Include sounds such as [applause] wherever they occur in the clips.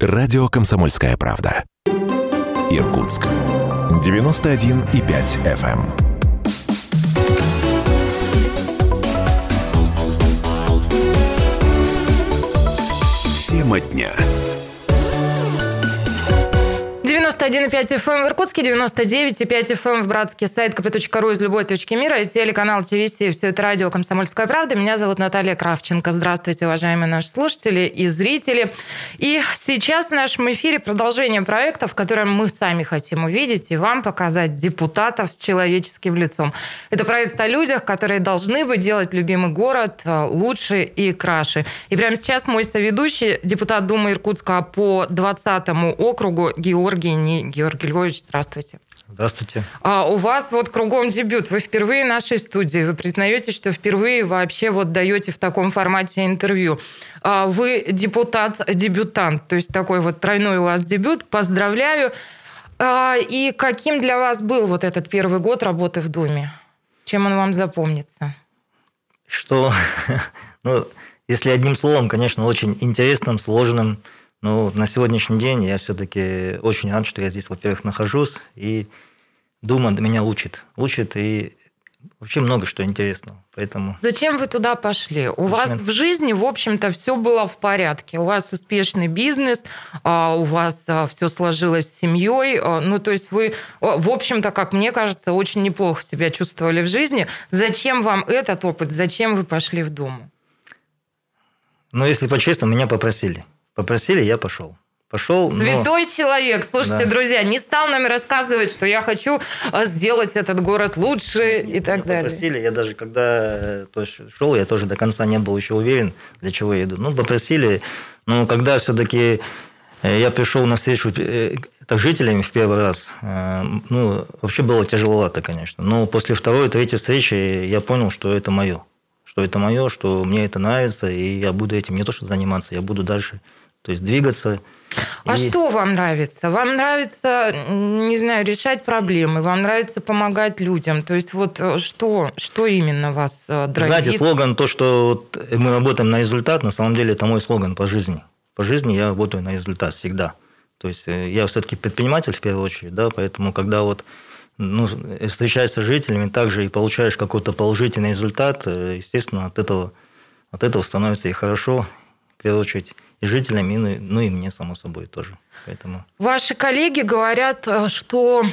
Радио «Комсомольская правда». Иркутск. 91,5 FM. Тема дня. 91,5 FM в Иркутске, 99,5 FM в Братске, сайт kp.ru из любой точки мира и телеканал ТВС, все это радио «Комсомольская правда». Меня зовут Наталья Кравченко. Здравствуйте, уважаемые наши слушатели и зрители. И сейчас в нашем эфире продолжение проекта, в котором мы сами хотим увидеть и вам показать депутатов с человеческим лицом. Это проект о людях, которые должны бы делать любимый город э, лучше и краше. И прямо сейчас мой соведущий, депутат Думы Иркутска по 20 округу Георгий Георгий Львович, здравствуйте. Здравствуйте. А у вас вот кругом дебют. Вы впервые в нашей студии. Вы признаете, что впервые вообще вот даете в таком формате интервью. А вы депутат, дебютант, то есть такой вот тройной у вас дебют. Поздравляю. А, и каким для вас был вот этот первый год работы в Думе? Чем он вам запомнится? Что, [laughs] ну, если одним словом, конечно, очень интересным, сложным, но на сегодняшний день я все-таки очень рад, что я здесь, во-первых, нахожусь, и Дума меня учит. Учит, и вообще много что интересного. Поэтому... Зачем вы туда пошли? У Зачем? вас в жизни, в общем-то, все было в порядке. У вас успешный бизнес, а, у вас а, все сложилось с семьей. А, ну, то есть вы, в общем-то, как мне кажется, очень неплохо себя чувствовали в жизни. Зачем вам этот опыт? Зачем вы пошли в Думу? Ну, если по-честному, меня попросили. Попросили, я пошел. Пошел. Святой но... человек. Слушайте, да. друзья, не стал нам рассказывать, что я хочу э, сделать этот город лучше и так далее. Попросили, я даже когда э, то есть, шел, я тоже до конца не был еще уверен, для чего я иду. Ну, попросили, но когда все-таки э, я пришел на встречу так, жителями в первый раз, ну, вообще было тяжеловато, конечно. Но после второй, третьей встречи я понял, что это мое. Что это мое, что мне это нравится, и я буду этим не то что заниматься, я буду дальше то есть двигаться. А и... что вам нравится? Вам нравится, не знаю, решать проблемы, вам нравится помогать людям. То есть вот э, что, что именно вас э, драйвит? Знаете, слоган то, что вот мы работаем на результат, на самом деле это мой слоган по жизни. По жизни я работаю на результат всегда. То есть э, я все-таки предприниматель в первую очередь, да, поэтому когда вот ну, встречаешься с жителями, также и получаешь какой-то положительный результат, естественно, от этого, от этого становится и хорошо, в первую очередь и жителям, и, ну, ну и мне, само собой, тоже. Поэтому... Ваши коллеги говорят, э, что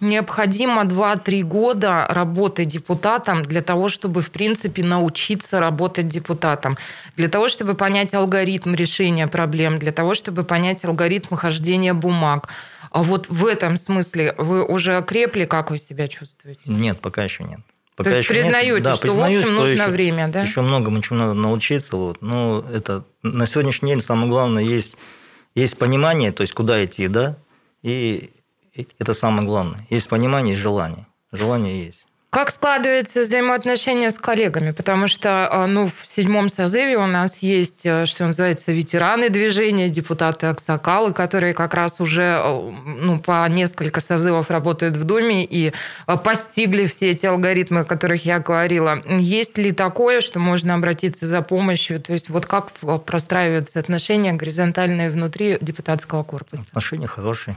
необходимо 2-3 года работы депутатом для того, чтобы, в принципе, научиться работать депутатом, для того, чтобы понять алгоритм решения проблем, для того, чтобы понять алгоритм хождения бумаг. А вот в этом смысле вы уже окрепли, как вы себя чувствуете? Нет, пока еще нет. Пока То есть признаете, нет. да, что признаю, в общем нужно еще, время, да? Еще многому чему надо научиться. Вот. Но это на сегодняшний день самое главное есть, есть понимание, то есть куда идти, да, и это самое главное. Есть понимание и желание. Желание есть. Как складываются взаимоотношения с коллегами? Потому что а, ну, в седьмом созыве у нас есть, э, что называется, ветераны движения, депутаты Аксакалы, которые как раз уже э, ну, по несколько созывов работают в Думе и э, постигли все эти алгоритмы, о которых я говорила. Есть ли такое, что можно обратиться за помощью? То есть вот как простраиваются отношения горизонтальные внутри депутатского корпуса? Отношения хорошие.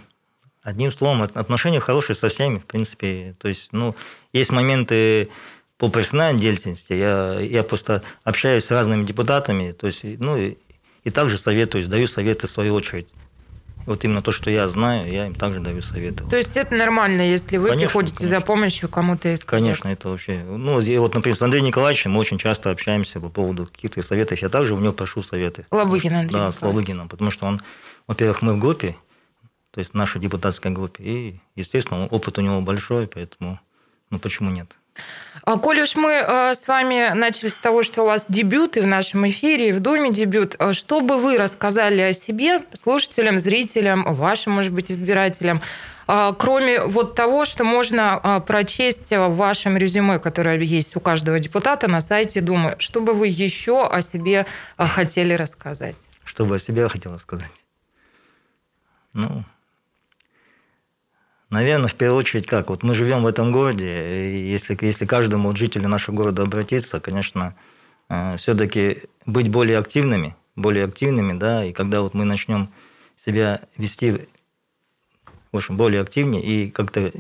Одним словом, отношения хорошие со всеми, в принципе. То есть, ну, есть моменты по профессиональной деятельности. Я, я просто общаюсь с разными депутатами, то есть, ну, и, и также советуюсь, даю советы в свою очередь. Вот именно то, что я знаю, я им также даю советы. То есть это нормально, если вы конечно, приходите конечно. за помощью кому-то из? Конечно, это вообще... Ну, вот, например, с Андреем Николаевичем мы очень часто общаемся по поводу каких-то советов. Я также у него прошу советы. Лобыгин Андрей Да, с Лобыгином, потому что он, во-первых, мы в группе, то есть в нашей депутатской группе. И, естественно, опыт у него большой, поэтому ну почему нет? А, Коль уж мы э, с вами начали с того, что у вас дебют и в нашем эфире, и в Доме дебют, э, что бы вы рассказали о себе слушателям, зрителям, вашим, может быть, избирателям, э, кроме вот того, что можно прочесть в вашем резюме, которое есть у каждого депутата на сайте Думы, что бы вы еще о себе хотели рассказать? Что бы о себе хотел рассказать? Ну, Наверное, в первую очередь, как? Вот мы живем в этом городе, и если, если каждому жителю нашего города обратиться, конечно, э, все-таки быть более активными, более активными, да, и когда вот мы начнем себя вести в общем, более активнее и как-то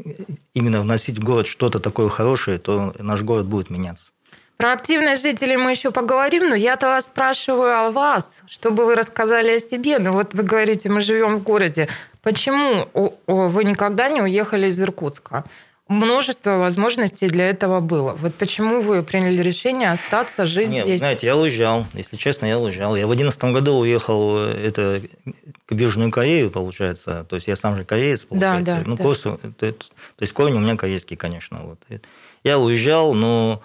именно вносить в город что-то такое хорошее, то наш город будет меняться. Про активность жителей мы еще поговорим, но я-то вас спрашиваю о вас, чтобы вы рассказали о себе. Ну вот вы говорите, мы живем в городе. Почему вы никогда не уехали из Иркутска? Множество возможностей для этого было. Вот почему вы приняли решение остаться, жить Нет, здесь? знаете, я уезжал. Если честно, я уезжал. Я в 2011 году уехал это, к Южную Корею, получается. То есть я сам же кореец, получается. Да, да, ну, да. Косу, то, то есть корень у меня корейский, конечно. Вот. Я уезжал, но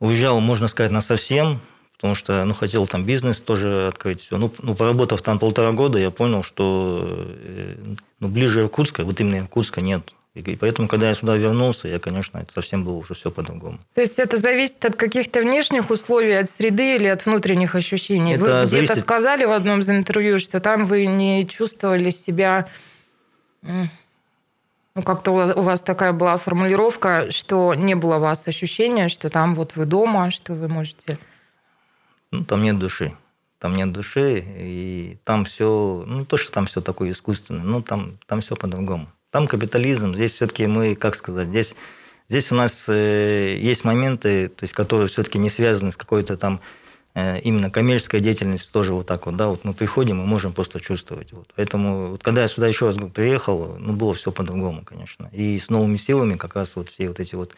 Уезжал, можно сказать, на совсем, потому что ну, хотел там бизнес тоже открыть. Все. Ну, ну, поработав там полтора года, я понял, что э, ну, ближе Иркутска, вот именно Иркутска нет. И поэтому, когда я сюда вернулся, я, конечно, это совсем было уже все по-другому. То есть это зависит от каких-то внешних условий, от среды или от внутренних ощущений? Это вы где-то зависит... сказали в одном из интервью, что там вы не чувствовали себя ну, как-то у вас такая была формулировка, что не было у вас ощущения, что там вот вы дома, что вы можете... Ну, там нет души. Там нет души, и там все, ну, то, что там все такое искусственное, ну, там, там все по-другому. Там капитализм, здесь все-таки мы, как сказать, здесь, здесь у нас э, есть моменты, то есть, которые все-таки не связаны с какой-то там Э, именно коммерческая деятельность тоже вот так вот, да, вот мы приходим и можем просто чувствовать. Вот. Поэтому, вот, когда я сюда еще раз приехал, ну, было все по-другому, конечно. И с новыми силами как раз вот все вот эти вот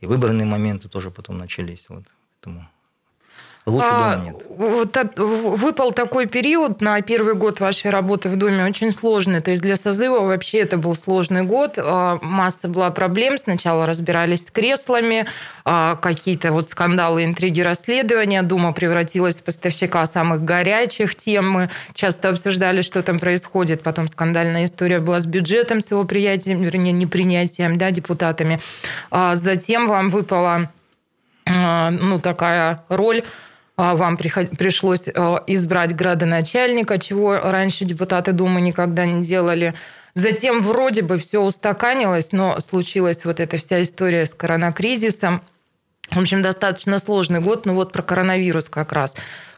и выборные моменты тоже потом начались. Вот. Поэтому Лучше а, дома нет. Вот, выпал такой период на первый год вашей работы в доме очень сложный. То есть для созыва вообще это был сложный год. А, масса была проблем. Сначала разбирались с креслами, а, какие-то вот скандалы, интриги, расследования. Дума превратилась в поставщика самых горячих тем. Мы часто обсуждали, что там происходит. Потом скандальная история была с бюджетом, с его приятием, вернее, непринятием да, депутатами. Затем вам выпала ну, такая роль а, вам пришлось а, избрать градоначальника, чего раньше депутаты Думы никогда не делали. Затем вроде бы все устаканилось, но случилась вот эта вся история с коронакризисом. В общем, достаточно сложный год, ну вот про коронавирус как раз.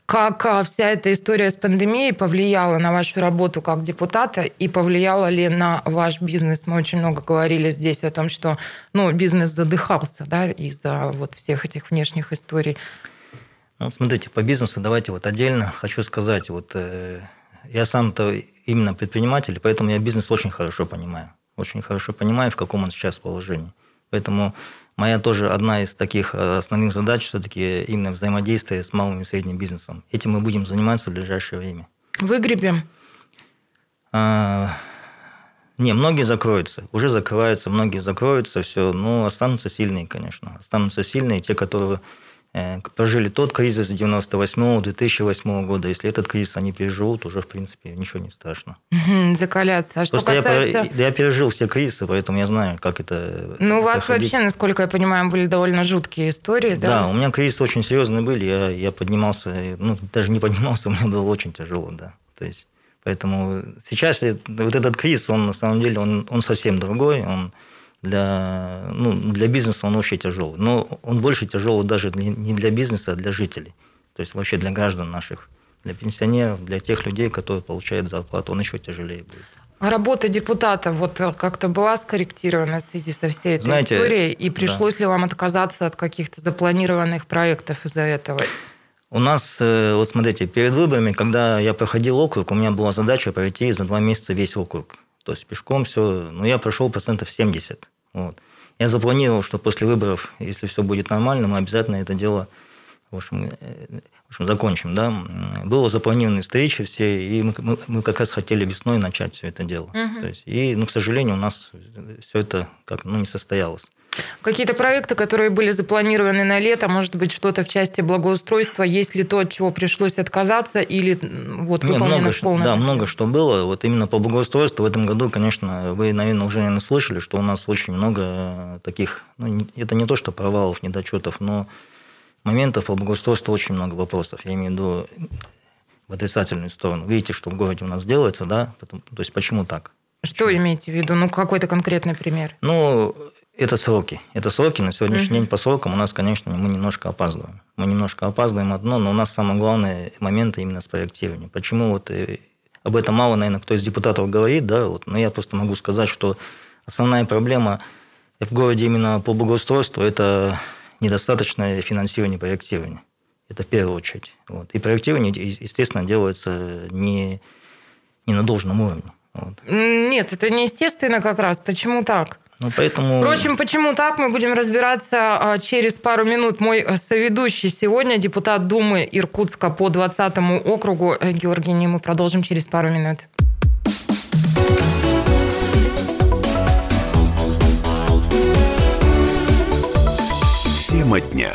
Как а, вся эта история с пандемией повлияла на вашу работу как депутата и повлияла ли на ваш бизнес? Мы очень много говорили здесь о том, что ну, бизнес задыхался да, из-за вот всех этих внешних историй. Ну, смотрите, по бизнесу давайте вот отдельно хочу сказать, вот э, я сам-то именно предприниматель, поэтому я бизнес очень хорошо понимаю. Очень хорошо понимаю, в каком он сейчас положении. Поэтому моя тоже одна из таких э, основных задач все-таки именно взаимодействие с малым и средним бизнесом. Этим мы будем заниматься в ближайшее время. Выгребем? А, не, многие закроются. Уже закрываются, многие закроются, все. Но останутся сильные, конечно. Останутся сильные, те, которые прожили тот кризис 98-2008 года. Если этот кризис они переживут, уже, в принципе, ничего не страшно. закаляться. А что Просто касается... я, я пережил все кризисы, поэтому я знаю, как это Ну, у вас проходить. вообще, насколько я понимаю, были довольно жуткие истории, да? Да, у меня кризисы очень серьезные были. Я, я поднимался, ну, даже не поднимался, [laughs] меня было очень тяжело, да. То есть, поэтому сейчас вот этот кризис, он, на самом деле, он, он совсем другой, он для, ну, для бизнеса он очень тяжелый. Но он больше тяжелый даже не для бизнеса, а для жителей. То есть вообще для граждан наших, для пенсионеров, для тех людей, которые получают зарплату, он еще тяжелее будет. А работа депутата вот как-то была скорректирована в связи со всей этой Знаете, историей? И пришлось да. ли вам отказаться от каких-то запланированных проектов из-за этого? У нас, э, вот смотрите, перед выборами, когда я проходил округ, у меня была задача пройти за два месяца весь округ. То есть пешком все, но я прошел процентов 70. Вот. Я запланировал, что после выборов, если все будет нормально, мы обязательно это дело в общем, э, в общем закончим. Да? Было запланированы встречи все, и мы, мы, мы как раз хотели весной начать все это дело. Угу. То есть, и, ну, к сожалению, у нас все это как, ну, не состоялось. Какие-то проекты, которые были запланированы на лето, может быть, что-то в части благоустройства, есть ли то, от чего пришлось отказаться, или вот Не, выполнено много, полностью? Да, много что было. Вот именно по благоустройству в этом году, конечно, вы, наверное, уже слышали, что у нас очень много таких, ну, это не то, что провалов, недочетов, но моментов по благоустройству очень много вопросов. Я имею в виду в отрицательную сторону. Видите, что в городе у нас делается, да? то есть почему так? Что почему? имеете в виду? Ну, какой-то конкретный пример. Ну, это сроки. Это сроки. На сегодняшний день по срокам у нас, конечно, мы немножко опаздываем. Мы немножко опаздываем одно, но у нас самое главное момент именно с проектированием. Почему вот э, об этом мало, наверное, кто из депутатов говорит, да, вот, но я просто могу сказать, что основная проблема в городе именно по благоустройству – это недостаточное финансирование проектирования. Это в первую очередь. Вот. И проектирование, естественно, делается не, не на должном уровне. Вот. Нет, это неестественно как раз. Почему так? Ну, поэтому... Впрочем, почему так, мы будем разбираться а, через пару минут. Мой э, соведущий сегодня, депутат Думы Иркутска по 20 округу э, Георгий Не. Мы продолжим через пару минут. Тема дня.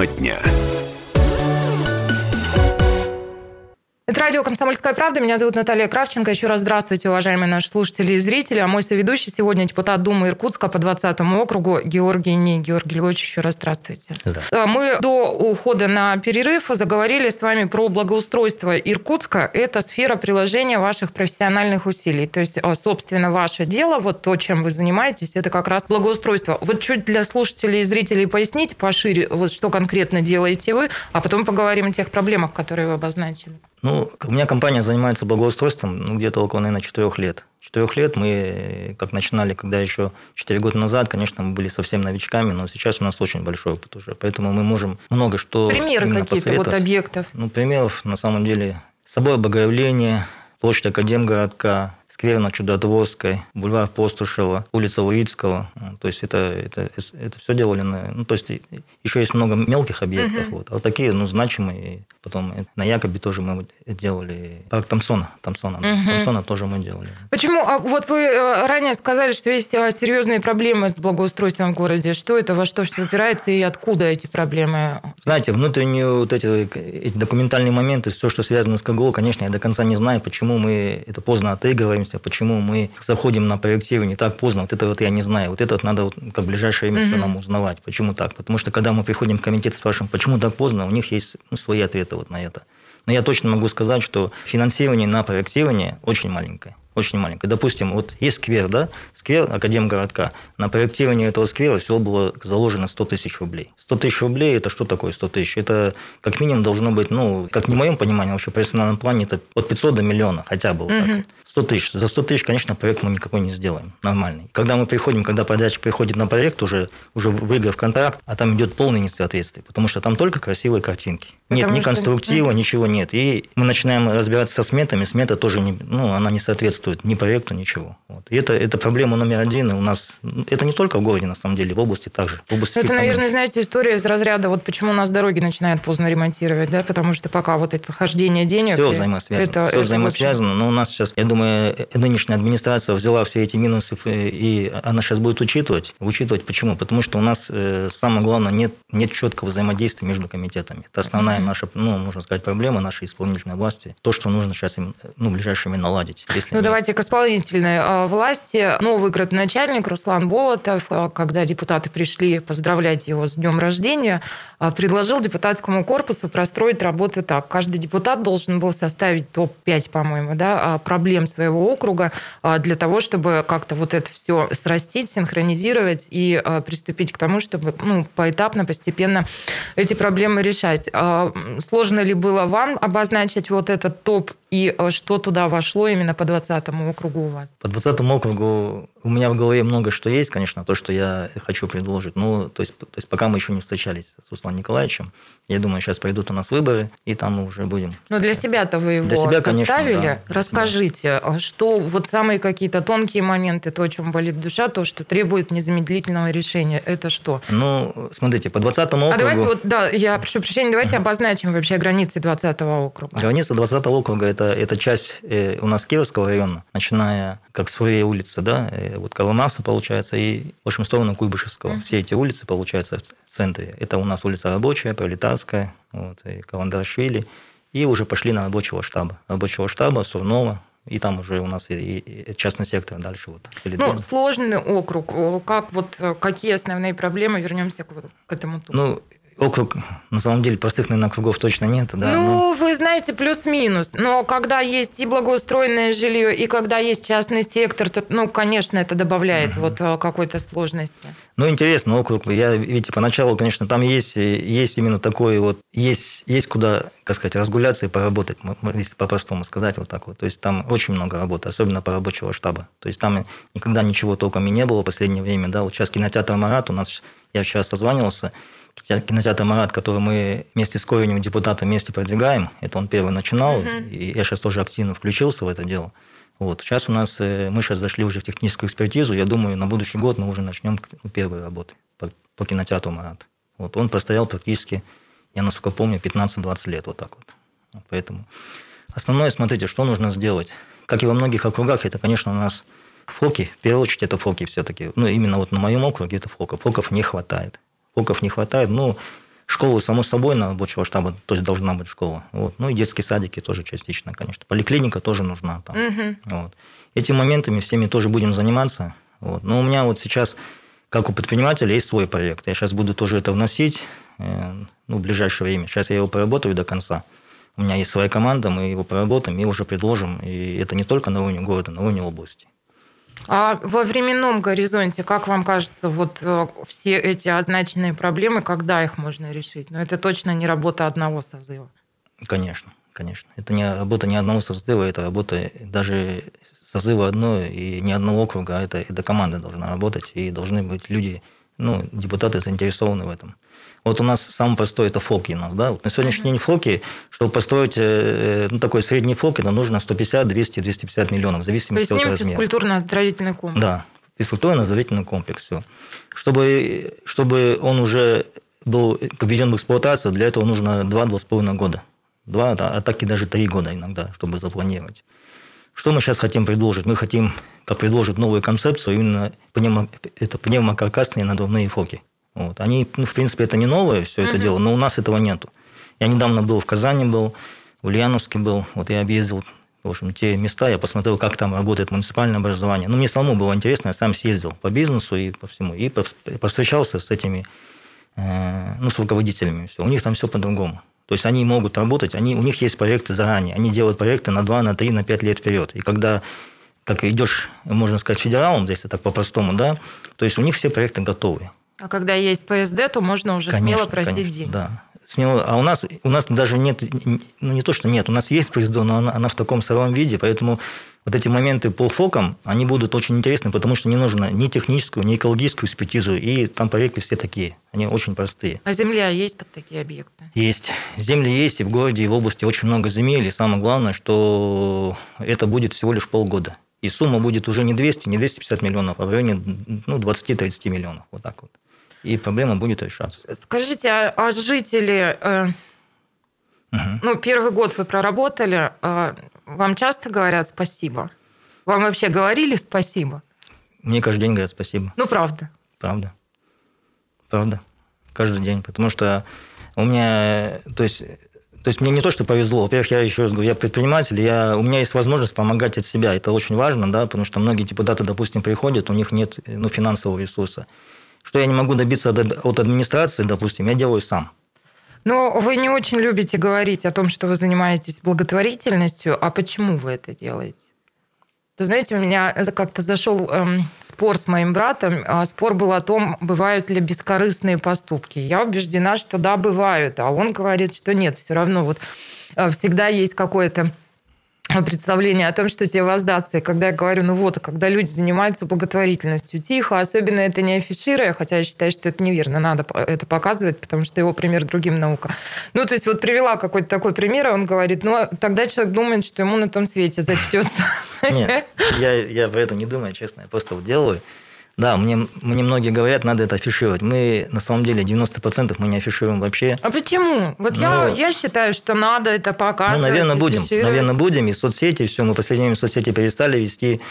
Тема дня. Радио «Комсомольская правда». Меня зовут Наталья Кравченко. Еще раз здравствуйте, уважаемые наши слушатели и зрители. А мой соведущий сегодня депутат Думы Иркутска по 20 округу Георгий Ни. Георгий Львович, еще раз здравствуйте. Здравствуйте. А, мы до ухода на перерыв заговорили с вами про благоустройство Иркутска. Это сфера приложения ваших профессиональных усилий. То есть, а, собственно, ваше дело, вот то, чем вы занимаетесь, это как раз благоустройство. Вот чуть для слушателей и зрителей поясните пошире, вот что конкретно делаете вы, а потом поговорим о тех проблемах, которые вы обозначили. Ну, у меня компания занимается благоустройством ну, где-то около, наверное, четырех лет. Четырех лет мы, как начинали, когда еще четыре года назад, конечно, мы были совсем новичками, но сейчас у нас очень большой опыт уже. Поэтому мы можем много что Примеры какие-то вот объектов? Ну, примеров, на самом деле, собой Богоявления, площадь Академгородка, сквер на Чудотворской, бульвар Постушева, улица Луицкого. То есть это, это, это все делали на... Ну, то есть еще есть много мелких объектов. Угу. Вот. А вот такие, ну, значимые. Потом на Якобе тоже мы делали. Парк Тамсона. Тамсона, угу. Тамсона тоже мы делали. Почему? А вот вы э, ранее сказали, что есть э, серьезные проблемы с благоустройством в городе. Что это, во что все упирается и откуда эти проблемы? Знаете, внутренние вот эти, эти документальные моменты, все, что связано с КГО, конечно, я до конца не знаю, почему мы это поздно отыгрываемся, а почему мы заходим на проектирование так поздно, вот это вот я не знаю, вот это вот надо вот, как в ближайшее время угу. все нам узнавать, почему так. Потому что когда мы приходим в комитет и спрашиваем, почему так поздно, у них есть ну, свои ответы вот на это. Но я точно могу сказать, что финансирование на проектирование очень маленькое очень маленькая. Допустим, вот есть сквер, да, сквер Академгородка. На проектирование этого сквера всего было заложено 100 тысяч рублей. 100 тысяч рублей – это что такое 100 тысяч? Это как минимум должно быть, ну, как в моем понимании, вообще в профессиональном плане, это от 500 до миллиона хотя бы. Вот угу. так. 100 тысяч. За 100 тысяч, конечно, проект мы никакой не сделаем, нормальный. Когда мы приходим, когда подрядчик приходит на проект, уже, уже выиграв контракт, а там идет полное несоответствие, потому что там только красивые картинки. Потому нет ни что... конструктива, ничего нет. И мы начинаем разбираться со сметами, смета тоже не, ну, она не соответствует ни проекту, ничего. Вот. И это, это проблема номер один. И у нас это не только в городе, на самом деле, в области также. В области это, наверное, знаете, история из разряда, вот почему у нас дороги начинают поздно ремонтировать, да, потому что пока вот это хождение денег... Все взаимосвязано. Это, все это взаимосвязано. Очень... Но у нас сейчас, я думаю, нынешняя администрация взяла все эти минусы, и она сейчас будет учитывать. Учитывать почему? Потому что у нас, э, самое главное, нет, нет четкого взаимодействия между комитетами. Это основная mm-hmm. наша, ну, можно сказать, проблема нашей исполнительной власти. То, что нужно сейчас им, ну, время наладить. Если ну, нет. давайте к исполнительной а, власти. Новый градоначальник Руслан Болотов, а, когда депутаты пришли поздравлять его с днем рождения, а, предложил депутатскому корпусу простроить работу так. Каждый депутат должен был составить топ-5, по-моему, да, проблем своего округа для того, чтобы как-то вот это все срастить, синхронизировать и приступить к тому, чтобы ну, поэтапно, постепенно эти проблемы решать. Сложно ли было вам обозначить вот этот топ и что туда вошло именно по 20 округу у вас? По 20 округу у меня в голове много что есть, конечно, то, что я хочу предложить. Ну, то есть, то есть пока мы еще не встречались с Русланом Николаевичем, я думаю, сейчас пройдут у нас выборы, и там мы уже будем... Но для себя-то вы его для себя, составили. Конечно, да, Расскажите, себя. что вот самые какие-то тонкие моменты, то, о чем болит душа, то, что требует незамедлительного решения, это что? Ну, смотрите, по 20 округу... А давайте вот, да, я прошу прощения, давайте обозначим вообще границы 20 округа. Граница 20 округа – это, это часть э, у нас Кировского района, начиная как своей улицы, да, э, вот Коломаса, получается, и, в общем, сторону Куйбышевского. Mm-hmm. Все эти улицы, получается, в центре. Это у нас улица Рабочая, Пролетарская, вот, и Каландарашвили. И уже пошли на рабочего штаба. Рабочего штаба, Сурнова, и там уже у нас и, и частный сектор дальше вот. Ну, сложный округ. Как вот, какие основные проблемы? Вернемся к, к этому. Ну, округ, на самом деле, простых, наверное, округов точно нет. Да, ну, но... вы знаете, плюс-минус. Но когда есть и благоустроенное жилье, и когда есть частный сектор, то, ну, конечно, это добавляет угу. вот э, какой-то сложности. Ну, интересно, округ. Я, видите, поначалу, конечно, там есть, есть именно такой вот, есть, есть куда, как сказать, разгуляться и поработать, если по-простому сказать вот так вот. То есть там очень много работы, особенно по рабочего штаба. То есть там никогда ничего толком и не было в последнее время. Да, вот сейчас кинотеатр «Марат» у нас, я вчера созванивался, кинотеатр «Марат», который мы вместе с Коренем, депутатом, вместе продвигаем. Это он первый начинал, uh-huh. и я сейчас тоже активно включился в это дело. Вот. Сейчас у нас, э, мы сейчас зашли уже в техническую экспертизу, я думаю, на будущий год мы уже начнем первые работы по, по кинотеатру «Марат». Вот. Он простоял практически, я насколько помню, 15-20 лет вот так вот. вот. Поэтому основное, смотрите, что нужно сделать. Как и во многих округах, это, конечно, у нас фоки, в первую очередь это фоки все-таки. Ну, именно вот на моем округе это фоков. Фоков не хватает. Фоков не хватает. Ну, школы, само собой, на рабочего штаба, то есть должна быть школа. Вот. Ну и детские садики тоже частично, конечно. Поликлиника тоже нужна там. Угу. Вот. Этими моментами всеми тоже будем заниматься. Вот. Но у меня вот сейчас, как у предпринимателя, есть свой проект. Я сейчас буду тоже это вносить э, ну, в ближайшее время. Сейчас я его проработаю до конца. У меня есть своя команда, мы его проработаем и уже предложим. И это не только на уровне города, на уровне области. А во временном горизонте, как вам кажется, вот э, все эти означенные проблемы, когда их можно решить? Но это точно не работа одного созыва. Конечно, конечно. Это не работа ни одного созыва, это работа даже созыва одной и ни одного округа, а это, это команда должна работать, и должны быть люди, ну, депутаты заинтересованы в этом. Вот у нас самый простой это фоки у нас, да. Вот на сегодняшний день фоки, чтобы построить э, ну, такой средний фоки, нам нужно 150, 200, 250 миллионов, в зависимости Поясним, от размера. физкультурно-оздоровительный комплекс. Да, физкультурно-оздоровительный комплекс, все. Чтобы, чтобы он уже был введен в эксплуатацию, для этого нужно 2-2,5 года. Два, а так и даже три года иногда, чтобы запланировать. Что мы сейчас хотим предложить? Мы хотим, как предложить новую концепцию, именно пневмо, это пневмокаркасные надувные фоки. Вот. Они, ну, в принципе, это не новое все это дело, но у нас этого нету. Я недавно был в Казани, был, в Ульяновске был, вот я объездил в общем, те места, я посмотрел, как там работает муниципальное образование. Ну, мне самому было интересно, я сам съездил по бизнесу и по всему, и повстречался с этими, э, ну, с руководителями. Все. У них там все по-другому. То есть они могут работать, они, у них есть проекты заранее, они делают проекты на 2, на 3, на 5 лет вперед. И когда как идешь, можно сказать, федералом, если так по-простому, да, то есть у них все проекты готовы. А когда есть ПСД, то можно уже конечно, смело просить конечно, деньги. Да. Смело. А у нас, у нас даже нет, ну не то, что нет, у нас есть ПСД, но она, она в таком сыром виде, поэтому вот эти моменты по фокам, они будут очень интересны, потому что не нужно ни техническую, ни экологическую экспертизу, и там проекты все такие, они очень простые. А земля есть под такие объекты? Есть. Земли есть, и в городе, и в области очень много земель, и самое главное, что это будет всего лишь полгода. И сумма будет уже не 200, не 250 миллионов, а в районе ну, 20-30 миллионов. Вот так вот и проблема будет решаться. Скажите, а, а жители, э, угу. ну, первый год вы проработали, э, вам часто говорят спасибо? Вам вообще говорили спасибо? Мне каждый день говорят спасибо. Ну, правда. Правда. Правда. Каждый день. Потому что у меня, то есть, то есть мне не то, что повезло. Во-первых, я еще раз говорю, я предприниматель, я, у меня есть возможность помогать от себя. Это очень важно, да, потому что многие депутаты, допустим, приходят, у них нет ну, финансового ресурса. Что я не могу добиться от администрации, допустим, я делаю сам. Но вы не очень любите говорить о том, что вы занимаетесь благотворительностью. А почему вы это делаете? Знаете, у меня как-то зашел эм, спор с моим братом. А спор был о том, бывают ли бескорыстные поступки. Я убеждена, что да, бывают. А он говорит, что нет, все равно вот э, всегда есть какое-то [clears throat] представление о том, что тебе воздастся. И когда я говорю, ну вот, когда люди занимаются благотворительностью тихо, особенно это не афишируя, хотя я считаю, что это неверно, надо это показывать, потому что его пример другим наука. Ну, то есть вот привела какой-то такой пример, и он говорит, ну, тогда человек думает, что ему на том свете зачтется. Нет, [laughs] я, я про это не думаю, честно, я просто делаю. Да, мне, мне многие говорят, надо это афишировать. Мы, на самом деле, 90% мы не афишируем вообще. А почему? Вот Но... я, я считаю, что надо это показывать. Ну, наверное, будем. Наверное, будем. И соцсети, все, мы последнее время соцсети перестали вести.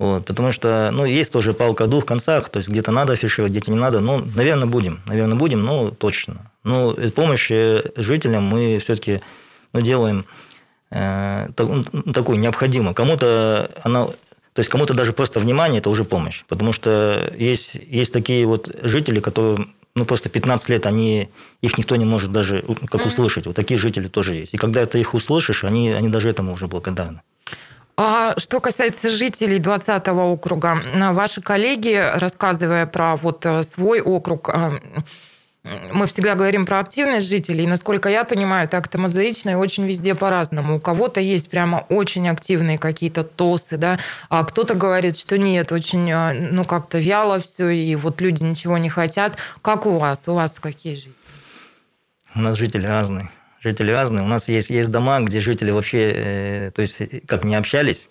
Вот, потому что, ну, есть тоже палка двух концах, то есть где-то надо афишировать, где-то не надо. Ну, наверное, будем. Наверное, будем, но точно. Ну, помощь жителям мы все-таки ну, делаем э, такую необходимую. Кому-то она то есть кому-то даже просто внимание – это уже помощь. Потому что есть, есть такие вот жители, которые ну, просто 15 лет они, их никто не может даже как услышать. Вот такие жители тоже есть. И когда ты их услышишь, они, они даже этому уже благодарны. А что касается жителей 20 округа, ваши коллеги, рассказывая про вот э, свой округ, э, мы всегда говорим про активность жителей. Насколько я понимаю, так-то мозаично и очень везде по-разному. У кого-то есть прямо очень активные какие-то тосы, да, а кто-то говорит, что нет, очень, э, ну, как-то вяло все, и вот люди ничего не хотят. Как у вас? У вас какие жители? У нас жители разные. Жители разные. У нас есть, есть дома, где жители вообще, э, то есть, как не общались,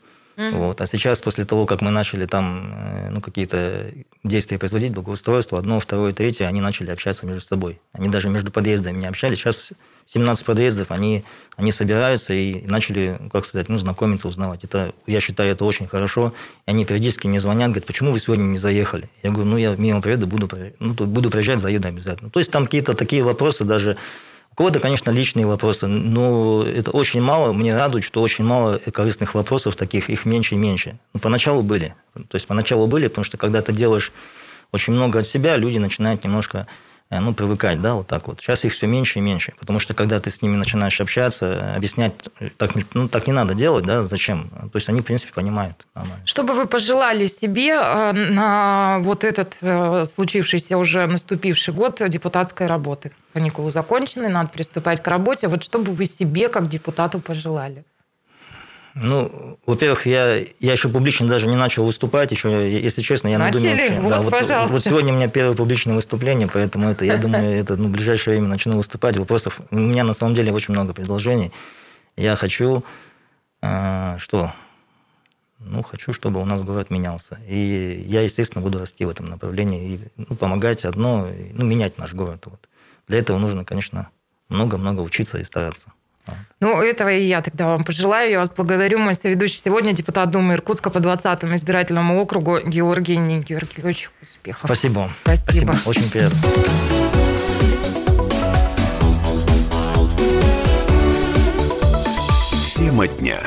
Вот. А сейчас, после того, как мы начали там э, ну, какие-то действия производить, благоустройство, одно, второе, третье, они начали общаться между собой. Они даже между подъездами не общались. Сейчас 17 подъездов, они, они собираются и начали, как сказать, ну, знакомиться, узнавать. Это, я считаю, это очень хорошо. И они периодически мне звонят, говорят, почему вы сегодня не заехали? Я говорю, ну, я мимо приеду, буду, ну, буду приезжать, заеду обязательно. То есть там какие-то такие вопросы даже у конечно, личные вопросы, но это очень мало. Мне радует, что очень мало корыстных вопросов таких, их меньше и меньше. Ну, поначалу были. То есть поначалу были, потому что когда ты делаешь очень много от себя, люди начинают немножко ну, привыкать, да, вот так вот. Сейчас их все меньше и меньше, потому что когда ты с ними начинаешь общаться, объяснять, так, ну, так не надо делать, да, зачем? То есть они, в принципе, понимают нормально. Что бы вы пожелали себе э, на вот этот э, случившийся уже наступивший год депутатской работы? Каникулы закончены, надо приступать к работе. Вот что бы вы себе как депутату пожелали? Ну, во-первых, я, я еще публично даже не начал выступать, еще, если честно, я Начали? думаю... Вообще, вот, да, вот, вот сегодня у меня первое публичное выступление, поэтому это, я думаю, [laughs] это ну, в ближайшее время начну выступать. Вопросов у меня на самом деле очень много предложений. Я хочу, э, что? Ну, хочу, чтобы у нас город менялся. И я, естественно, буду расти в этом направлении и ну, помогать одно, ну, менять наш город. Вот. Для этого нужно, конечно, много-много учиться и стараться. Ну, этого и я тогда вам пожелаю. Я вас благодарю. Мой соведущий сегодня депутат Думы Иркутска по 20-му избирательному округу Георгий Георгиевич. Успехов. Спасибо. Спасибо. Спасибо. Очень приятно. Тема дня.